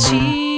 起。